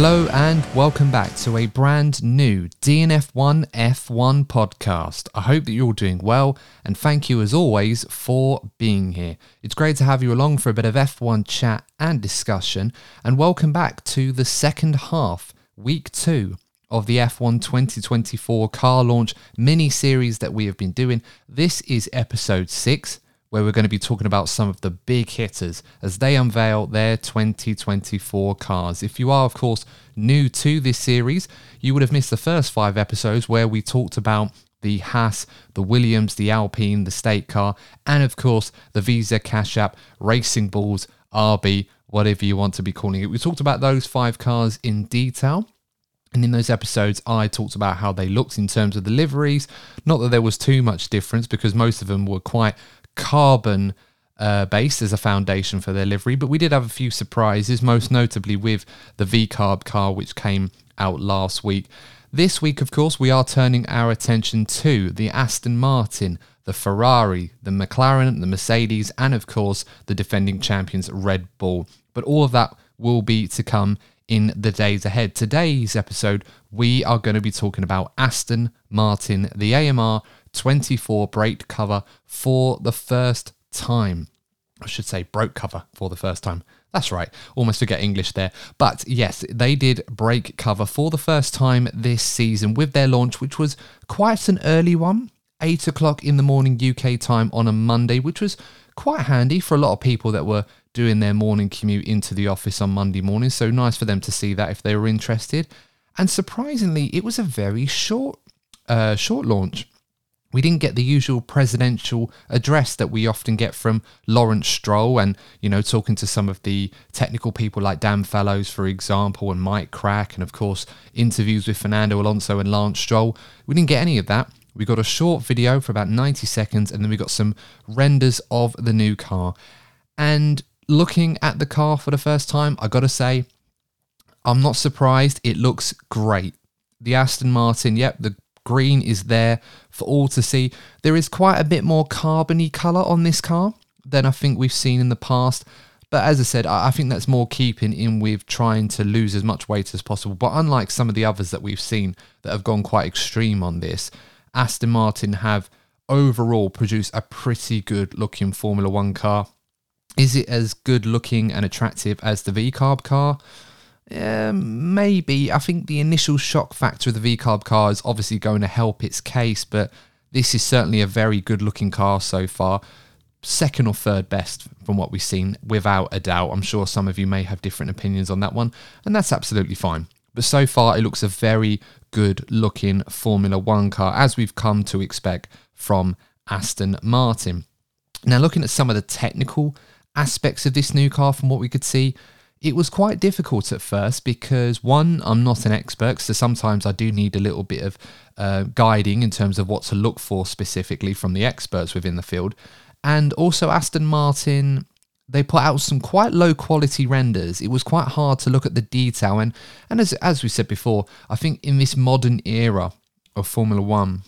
Hello and welcome back to a brand new DNF1 F1 podcast. I hope that you're all doing well and thank you as always for being here. It's great to have you along for a bit of F1 chat and discussion and welcome back to the second half, week 2 of the F1 2024 car launch mini series that we have been doing. This is episode 6 where we're going to be talking about some of the big hitters as they unveil their 2024 cars. If you are, of course, new to this series, you would have missed the first five episodes where we talked about the Haas, the Williams, the Alpine, the Stake Car, and of course the Visa Cash App, Racing Bulls, RB, whatever you want to be calling it. We talked about those five cars in detail. And in those episodes, I talked about how they looked in terms of the liveries. Not that there was too much difference because most of them were quite carbon uh, based as a foundation for their livery, but we did have a few surprises, most notably with the VCARB car, which came out last week. This week, of course, we are turning our attention to the Aston Martin, the Ferrari, the McLaren, the Mercedes, and of course, the defending champions Red Bull. But all of that will be to come in the days ahead. Today's episode, we are going to be talking about Aston Martin, the AMR 24 break cover for the first time. I should say broke cover for the first time. That's right, almost forget English there. But yes, they did break cover for the first time this season with their launch, which was quite an early one, 8 o'clock in the morning UK time on a Monday, which was quite handy for a lot of people that were doing their morning commute into the office on Monday morning. So nice for them to see that if they were interested. And surprisingly, it was a very short, uh, short launch we didn't get the usual presidential address that we often get from Lawrence Stroll and, you know, talking to some of the technical people like Dan Fallows, for example, and Mike Krack, and of course, interviews with Fernando Alonso and Lance Stroll. We didn't get any of that. We got a short video for about 90 seconds, and then we got some renders of the new car. And looking at the car for the first time, I got to say, I'm not surprised. It looks great. The Aston Martin, yep, the green is there for all to see. There is quite a bit more carbony colour on this car than I think we've seen in the past. But as I said, I think that's more keeping in with trying to lose as much weight as possible. But unlike some of the others that we've seen that have gone quite extreme on this, Aston Martin have overall produced a pretty good looking Formula One car. Is it as good looking and attractive as the VCARB car? Um, maybe. I think the initial shock factor of the VCARB car is obviously going to help its case, but this is certainly a very good looking car so far. Second or third best from what we've seen, without a doubt. I'm sure some of you may have different opinions on that one, and that's absolutely fine. But so far, it looks a very good looking Formula One car, as we've come to expect from Aston Martin. Now, looking at some of the technical aspects of this new car from what we could see, it was quite difficult at first because one, I'm not an expert, so sometimes I do need a little bit of uh, guiding in terms of what to look for specifically from the experts within the field. And also, Aston Martin, they put out some quite low quality renders. It was quite hard to look at the detail. And, and as, as we said before, I think in this modern era of Formula One,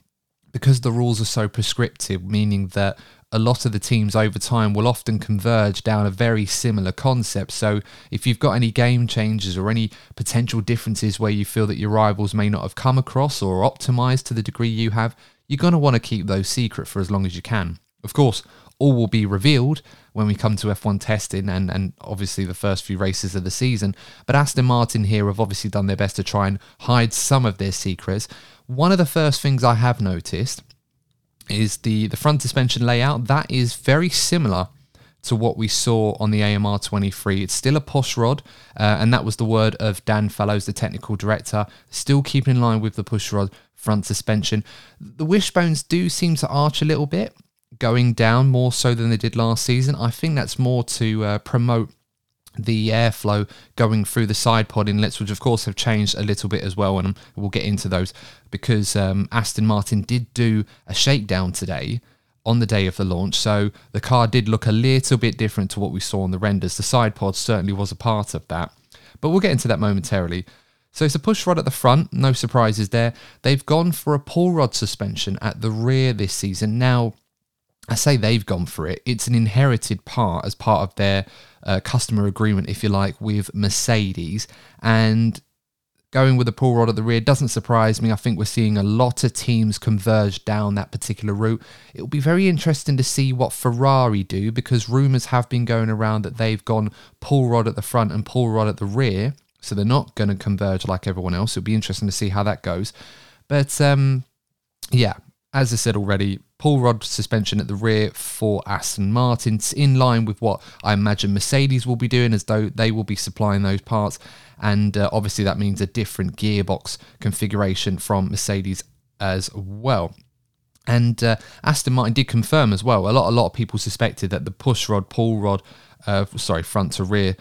because the rules are so prescriptive, meaning that a lot of the teams over time will often converge down a very similar concept. So if you've got any game changes or any potential differences where you feel that your rivals may not have come across or optimized to the degree you have, you're going to want to keep those secret for as long as you can. Of course, all will be revealed when we come to F1 testing and, and obviously the first few races of the season. But Aston Martin here have obviously done their best to try and hide some of their secrets. One of the first things I have noticed is the, the front suspension layout. That is very similar to what we saw on the AMR 23. It's still a push rod, uh, and that was the word of Dan Fallows, the technical director, still keeping in line with the push rod front suspension. The wishbones do seem to arch a little bit, going down more so than they did last season. I think that's more to uh, promote the airflow going through the side pod inlets, which of course have changed a little bit as well, and we'll get into those because um, Aston Martin did do a shakedown today on the day of the launch, so the car did look a little bit different to what we saw on the renders. The side pod certainly was a part of that, but we'll get into that momentarily. So it's a push rod at the front, no surprises there. They've gone for a pull rod suspension at the rear this season. Now, I say they've gone for it. It's an inherited part as part of their uh, customer agreement, if you like, with Mercedes. And going with a pull rod at the rear doesn't surprise me. I think we're seeing a lot of teams converge down that particular route. It will be very interesting to see what Ferrari do because rumours have been going around that they've gone pull rod at the front and pull rod at the rear. So they're not going to converge like everyone else. It'll be interesting to see how that goes. But um, yeah, as I said already, pull rod suspension at the rear for Aston Martin, in line with what I imagine Mercedes will be doing, as though they will be supplying those parts. And uh, obviously, that means a different gearbox configuration from Mercedes as well. And uh, Aston Martin did confirm as well. A lot, a lot of people suspected that the push rod, pull rod, uh, sorry, front to rear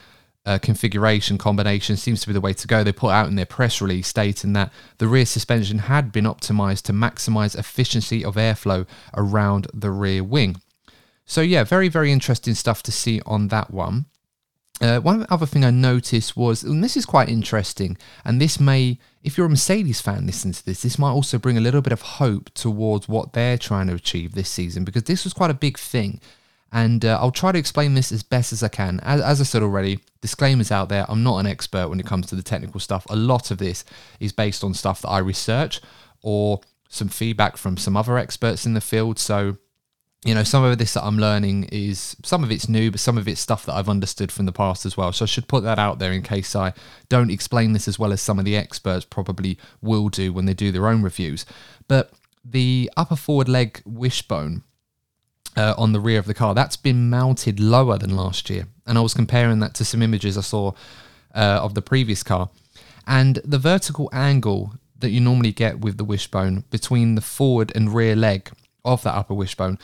uh, configuration combination seems to be the way to go. They put out in their press release stating that the rear suspension had been optimized to maximize efficiency of airflow around the rear wing. So, yeah, very, very interesting stuff to see on that one. Uh, one other thing I noticed was, and this is quite interesting, and this may, if you're a Mercedes fan listening to this, this might also bring a little bit of hope towards what they're trying to achieve this season because this was quite a big thing. And uh, I'll try to explain this as best as I can. As, as, I said already, disclaimers out there. I'm not an expert when it comes to the technical stuff. A lot of this is based on stuff that I research or some feedback from some other experts in the field. So, you know, some of this that I'm learning is some of it's new, but some of it's stuff that I've understood from the past as well. So I should put that out there in case I don't explain this as well as some of the experts probably will do when they do their own reviews. But the upper forward leg wishbone uh, on the rear of the car. That's been mounted lower than last year. And I was comparing that to some images I saw uh, of the previous car. And the vertical angle that you normally get with the wishbone between the forward and rear leg of that upper wishbone,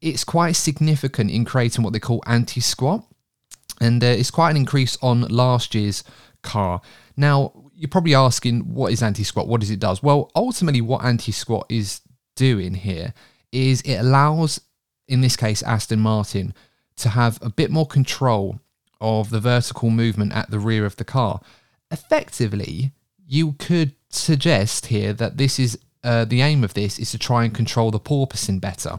it's quite significant in creating what they call anti squat. And uh, it's quite an increase on last year's car. Now, you're probably asking, what is anti squat? What does it does? Well, ultimately, what anti squat is doing here is it allows in this case Aston Martin, to have a bit more control of the vertical movement at the rear of the car. Effectively, you could suggest here that this is uh, the aim of this is to try and control the porpoising better.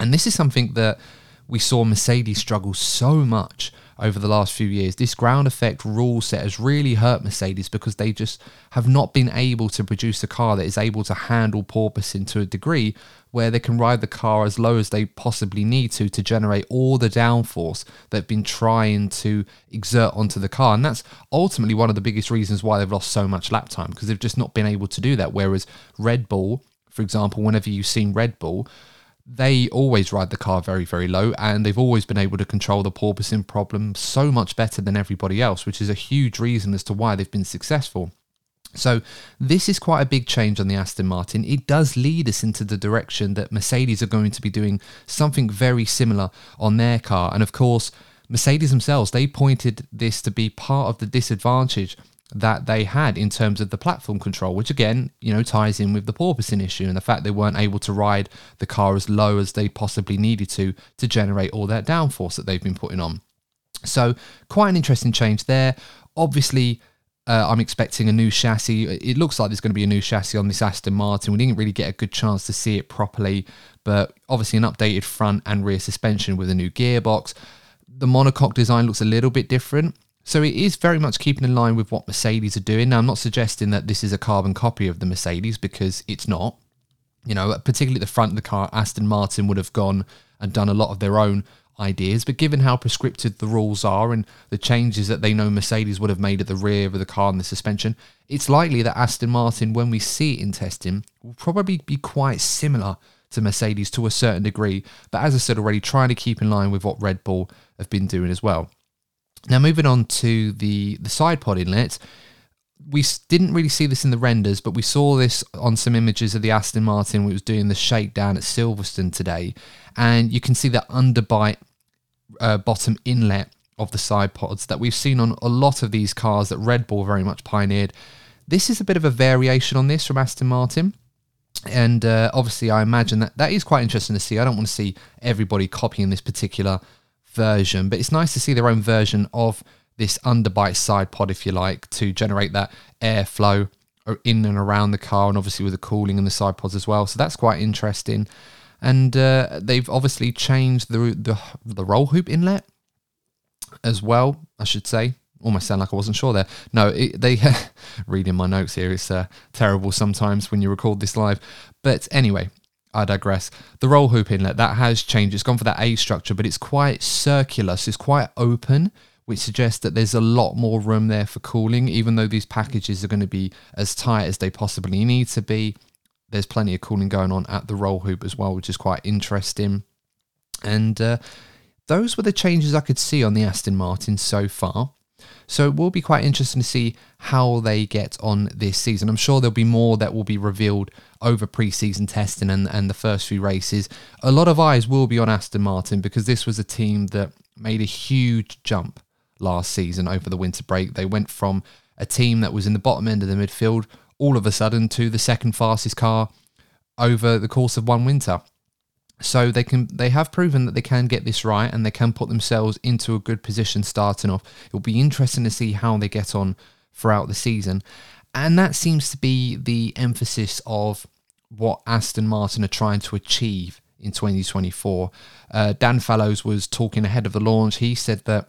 And this is something that we saw Mercedes struggle so much over the last few years. This ground effect rule set has really hurt Mercedes because they just have not been able to produce a car that is able to handle porpoising to a degree where they can ride the car as low as they possibly need to to generate all the downforce they've been trying to exert onto the car. And that's ultimately one of the biggest reasons why they've lost so much lap time because they've just not been able to do that. Whereas Red Bull, for example, whenever you've seen Red Bull, they always ride the car very, very low, and they've always been able to control the porpoising problem so much better than everybody else, which is a huge reason as to why they've been successful. So, this is quite a big change on the Aston Martin. It does lead us into the direction that Mercedes are going to be doing something very similar on their car. And of course, Mercedes themselves, they pointed this to be part of the disadvantage that they had in terms of the platform control, which again, you know, ties in with the porpoising issue and the fact they weren't able to ride the car as low as they possibly needed to to generate all that downforce that they've been putting on. So, quite an interesting change there. Obviously, uh, I'm expecting a new chassis. It looks like there's going to be a new chassis on this Aston Martin. We didn't really get a good chance to see it properly, but obviously, an updated front and rear suspension with a new gearbox. The monocoque design looks a little bit different. So it is very much keeping in line with what Mercedes are doing. Now, I'm not suggesting that this is a carbon copy of the Mercedes because it's not. you know, particularly at the front of the car, Aston Martin would have gone and done a lot of their own ideas. But given how prescriptive the rules are and the changes that they know Mercedes would have made at the rear of the car and the suspension, it's likely that Aston Martin, when we see it in testing, will probably be quite similar to Mercedes to a certain degree. But as I said already, trying to keep in line with what Red Bull have been doing as well. Now, moving on to the, the side pod inlet, we didn't really see this in the renders, but we saw this on some images of the Aston Martin, which was doing the shakedown at Silverstone today. And you can see the underbite uh, bottom inlet of the side pods that we've seen on a lot of these cars that Red Bull very much pioneered. This is a bit of a variation on this from Aston Martin. And uh, obviously, I imagine that that is quite interesting to see. I don't want to see everybody copying this particular version, but it's nice to see their own version of this underbite side pod, if you like, to generate that airflow in and around the car, and obviously with the cooling and the side pods as well. So that's quite interesting. And uh, they've obviously changed the, the the roll hoop inlet as well. I should say. Almost sound like I wasn't sure there. No, it, they reading my notes here is uh, terrible sometimes when you record this live. But anyway, I digress. The roll hoop inlet that has changed. It's gone for that A structure, but it's quite circular, so it's quite open, which suggests that there's a lot more room there for cooling. Even though these packages are going to be as tight as they possibly need to be, there's plenty of cooling going on at the roll hoop as well, which is quite interesting. And uh, those were the changes I could see on the Aston Martin so far. So it will be quite interesting to see how they get on this season. I'm sure there'll be more that will be revealed over pre-season testing and, and the first few races. A lot of eyes will be on Aston Martin because this was a team that made a huge jump last season over the winter break. They went from a team that was in the bottom end of the midfield all of a sudden to the second fastest car over the course of one winter. So they can they have proven that they can get this right and they can put themselves into a good position starting off. It'll be interesting to see how they get on throughout the season. And that seems to be the emphasis of what Aston Martin are trying to achieve in 2024. Uh, Dan Fallows was talking ahead of the launch. He said that,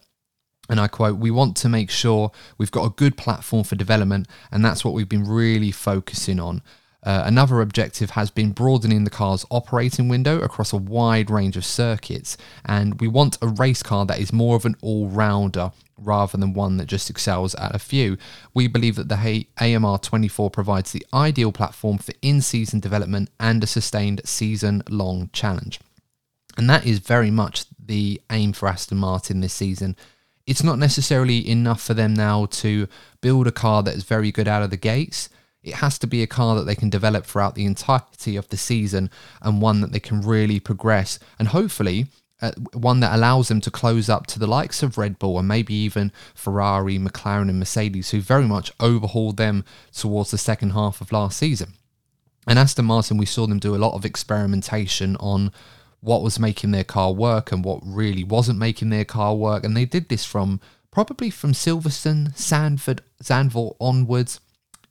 and I quote, We want to make sure we've got a good platform for development, and that's what we've been really focusing on. Uh, another objective has been broadening the car's operating window across a wide range of circuits, and we want a race car that is more of an all rounder rather than one that just excels at a few. We believe that the AMR 24 provides the ideal platform for in season development and a sustained season long challenge. And that is very much the aim for Aston Martin this season. It's not necessarily enough for them now to build a car that is very good out of the gates it has to be a car that they can develop throughout the entirety of the season and one that they can really progress and hopefully uh, one that allows them to close up to the likes of Red Bull and maybe even Ferrari, McLaren, and Mercedes, who very much overhauled them towards the second half of last season. And Aston Martin, we saw them do a lot of experimentation on what was making their car work and what really wasn't making their car work. And they did this from probably from Silverstone, Zandvoort, Zandvoort onwards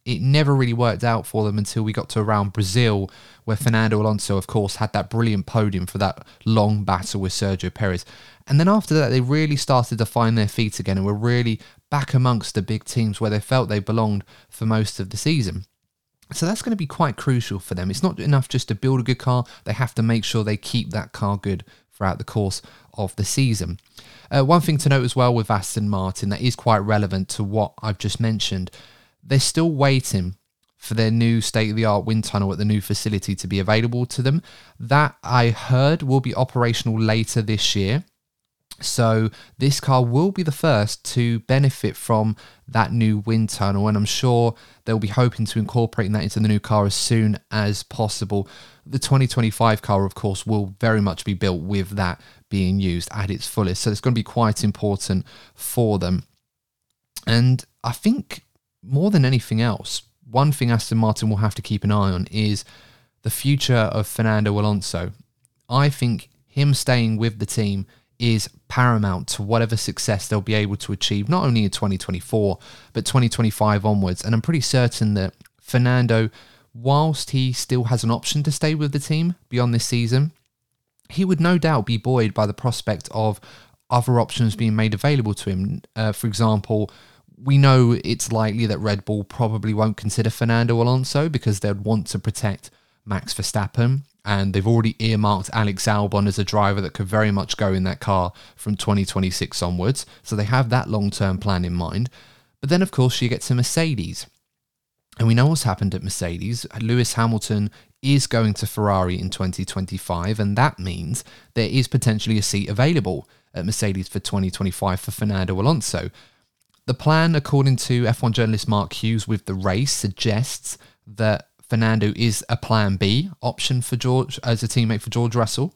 it never really worked out for them until we got to around Brazil, where Fernando Alonso, of course, had that brilliant podium for that long battle with Sergio Perez. And then after that, they really started to find their feet again and were really back amongst the big teams where they felt they belonged for most of the season. So that's going to be quite crucial for them. It's not enough just to build a good car, they have to make sure they keep that car good throughout the course of the season. Uh, one thing to note as well with Aston Martin that is quite relevant to what I've just mentioned they're still waiting for their new state of the art wind tunnel at the new facility to be available to them. That I heard will be operational later this year. So this car will be the first to benefit from that new wind tunnel, and I'm sure they'll be hoping to incorporate that into the new car as soon as possible. The 2025 car, of course, will very much be built with that being used at its fullest. So it's going to be quite important for them. And I think more than anything else, one thing Aston Martin will have to keep an eye on is the future of Fernando Alonso. I think him staying with the team is paramount to whatever success they'll be able to achieve, not only in 2024, but 2025 onwards. And I'm pretty certain that Fernando, whilst he still has an option to stay with the team beyond this season, he would no doubt be buoyed by the prospect of other options being made available to him. Uh, for example, we know it's likely that Red Bull probably won't consider Fernando Alonso because they'd want to protect Max Verstappen. And they've already earmarked Alex Albon as a driver that could very much go in that car from 2026 onwards. So they have that long term plan in mind. But then, of course, you get to Mercedes. And we know what's happened at Mercedes. Lewis Hamilton is going to Ferrari in 2025, and that means there is potentially a seat available at Mercedes for 2025 for Fernando Alonso. The plan, according to F1 journalist Mark Hughes with the race, suggests that Fernando is a plan B option for George as a teammate for George Russell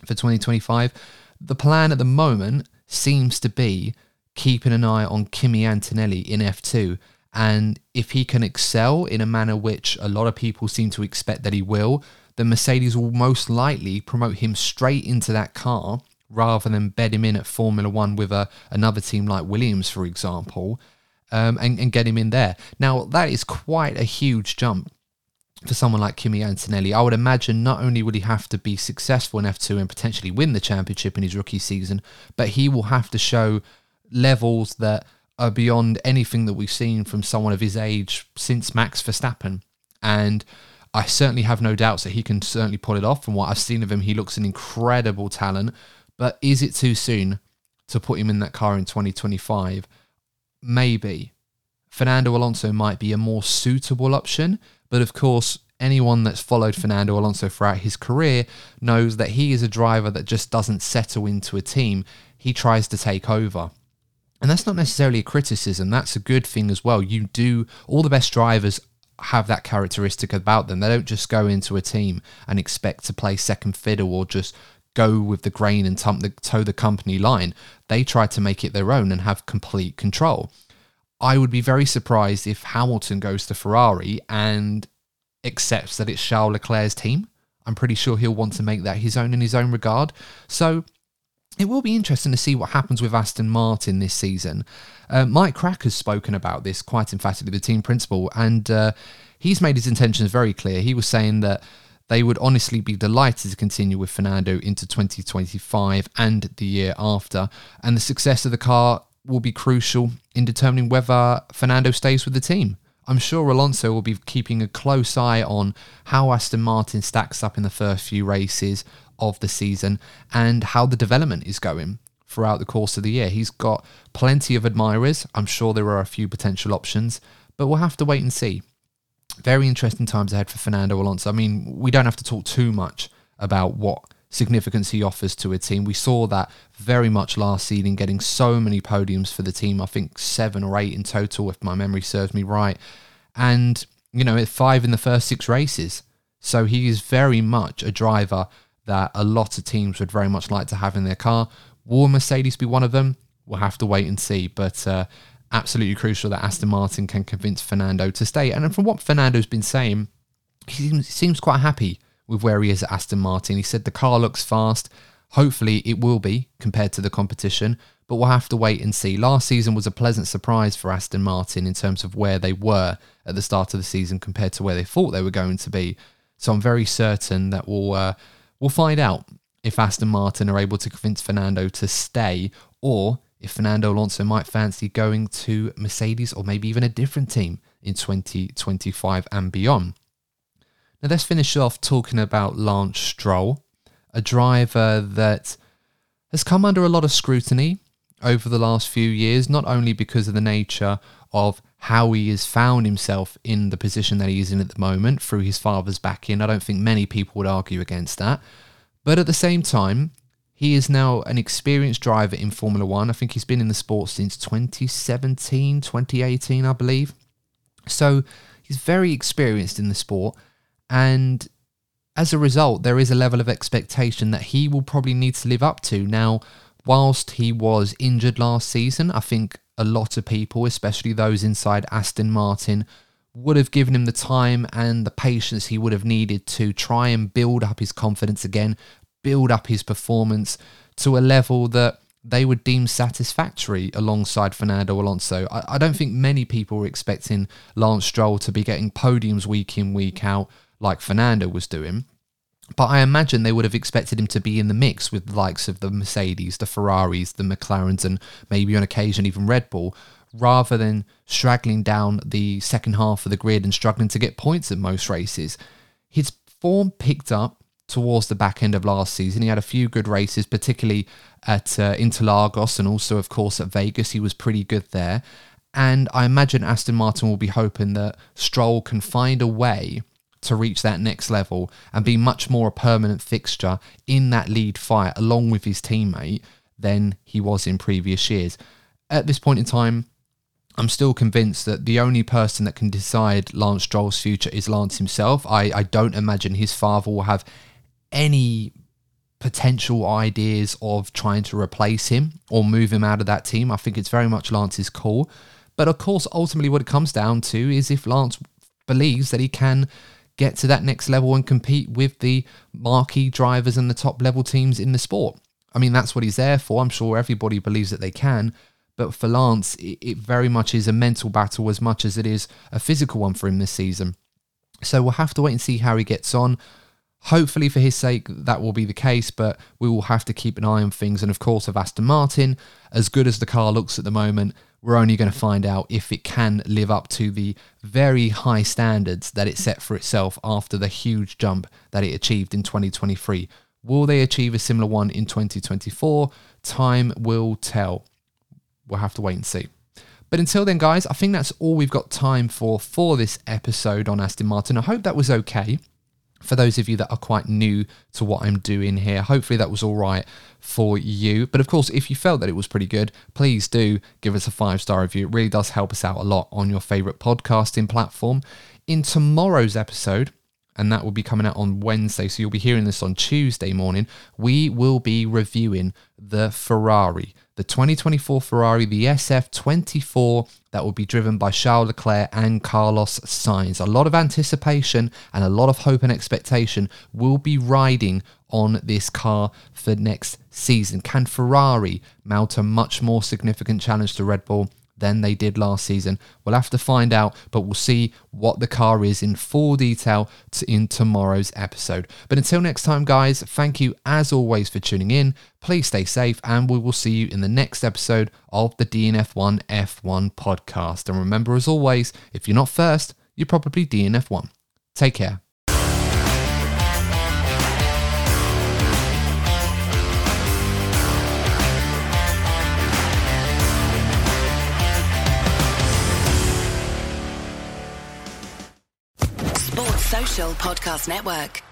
for 2025. The plan at the moment seems to be keeping an eye on Kimi Antonelli in F2 and if he can excel in a manner which a lot of people seem to expect that he will, then Mercedes will most likely promote him straight into that car rather than bed him in at Formula One with a, another team like Williams, for example, um, and, and get him in there. Now, that is quite a huge jump for someone like Kimi Antonelli. I would imagine not only would he have to be successful in F2 and potentially win the championship in his rookie season, but he will have to show levels that are beyond anything that we've seen from someone of his age since Max Verstappen. And I certainly have no doubts that he can certainly pull it off. From what I've seen of him, he looks an incredible talent. But is it too soon to put him in that car in 2025? Maybe. Fernando Alonso might be a more suitable option. But of course, anyone that's followed Fernando Alonso throughout his career knows that he is a driver that just doesn't settle into a team. He tries to take over. And that's not necessarily a criticism, that's a good thing as well. You do, all the best drivers have that characteristic about them. They don't just go into a team and expect to play second fiddle or just go with the grain and the, toe the company line. They try to make it their own and have complete control. I would be very surprised if Hamilton goes to Ferrari and accepts that it's Charles Leclerc's team. I'm pretty sure he'll want to make that his own in his own regard. So it will be interesting to see what happens with Aston Martin this season. Uh, Mike Krack has spoken about this quite emphatically, the team principal, and uh, he's made his intentions very clear. He was saying that they would honestly be delighted to continue with Fernando into 2025 and the year after, and the success of the car will be crucial in determining whether Fernando stays with the team. I'm sure Alonso will be keeping a close eye on how Aston Martin stacks up in the first few races, of the season and how the development is going throughout the course of the year. He's got plenty of admirers. I'm sure there are a few potential options, but we'll have to wait and see. Very interesting times ahead for Fernando Alonso. I mean, we don't have to talk too much about what significance he offers to a team. We saw that very much last season, getting so many podiums for the team. I think seven or eight in total, if my memory serves me right. And, you know, five in the first six races. So he is very much a driver that a lot of teams would very much like to have in their car. Will Mercedes be one of them? We'll have to wait and see. But uh, absolutely crucial that Aston Martin can convince Fernando to stay. And from what Fernando's been saying, he seems, quite happy with where he is at Aston Martin. He said the car looks fast. Hopefully, it will be compared to the competition, but we'll have to wait and see. Last season was a pleasant surprise for Aston Martin in terms of where they were at the start of the season compared to where they thought they were going to be. So I'm very certain that we'll uh, We'll find out if Aston Martin are able to convince Fernando to stay or if Fernando Alonso might fancy going to Mercedes or maybe even a different team in 2025 and beyond. Now, let's finish off talking about Lance Stroll, a driver that has come under a lot of scrutiny over the last few years, not only because of the nature of how he has found himself in the position that he is in at the moment through his father's backing. I don't think many people would argue against that. But at the same time, he is now an experienced driver in Formula One. I think he's been in the sport since 2017, 2018, I believe. So he's very experienced in the sport. And as a result, there is a level of expectation that he will probably need to live up to. Now, whilst he was injured last season, I think a lot of people, especially those inside Aston Martin, would have given him the time and the patience he would have needed to try and build up his confidence again, build up his performance to a level that they would deem satisfactory alongside Fernando Alonso. I, I, don't think many people were expecting Lance Stroll to be getting podiums week in, week out like Fernando was doing. But I imagine they would have expected him to be in the mix with the likes of the Mercedes, the Ferraris, the McLarens, and maybe on occasion even Red Bull, rather than straggling down the second half of the grid and struggling to get points at most races. His form picked up towards the back end of last season. He had a few good races, particularly at uh, Interlagos and also, of course, at Vegas. He was pretty good there. And I imagine Aston Martin will be hoping that Stroll can find a way to reach that next level and be much more a permanent fixture in that lead fight along with his teammate than he was in previous years. At this point in time, I'm still convinced that the only person that can decide Lance Stroll's future is Lance himself. I, I don't imagine his father will have any potential ideas of trying to replace him or move him out of that team. I think it's very much Lance's call. But of course, ultimately, what it comes down to is if Lance believes that he can get to that next level and compete with the marquee drivers and the top level teams in the sport. I mean, that's what he's there for. I'm sure everybody believes that they can. But for Lance, it, very much is a mental battle as much as it is a physical one for him this season. So we'll have to wait and see how he gets on. Hopefully, for his sake, that will be the case, but we will have to keep an eye on things. And of course, of Aston Martin, as good as the car looks at the moment, we're only going to find out if it can live up to the very high standards that it set for itself after the huge jump that it achieved in 2023. Will they achieve a similar one in 2024? Time will tell. We'll have to wait and see. But until then, guys, I think that's all we've got time for for this episode on Aston Martin. I hope that was okay for those of you that are quite new to what I'm doing here. Hopefully that was all right for you. But of course, if you felt that it was pretty good, please do give us a five star review. It really does help us out a lot on your favorite podcasting platform. In tomorrow's episode, and that will be coming out on Wednesday, so you'll be hearing this on Tuesday morning, we will be reviewing the Ferrari the 2024 Ferrari, the SF24, that will be driven by Charles Leclerc and Carlos Sainz. A lot of anticipation and a lot of hope and expectation will be riding on this car for next season. Can Ferrari mount a much more significant challenge to Red Bull? Than they did last season. We'll have to find out, but we'll see what the car is in full detail in tomorrow's episode. But until next time, guys, thank you as always for tuning in. Please stay safe, and we will see you in the next episode of the DNF1 F1 podcast. And remember, as always, if you're not first, you're probably DNF1. Take care. Podcast Network.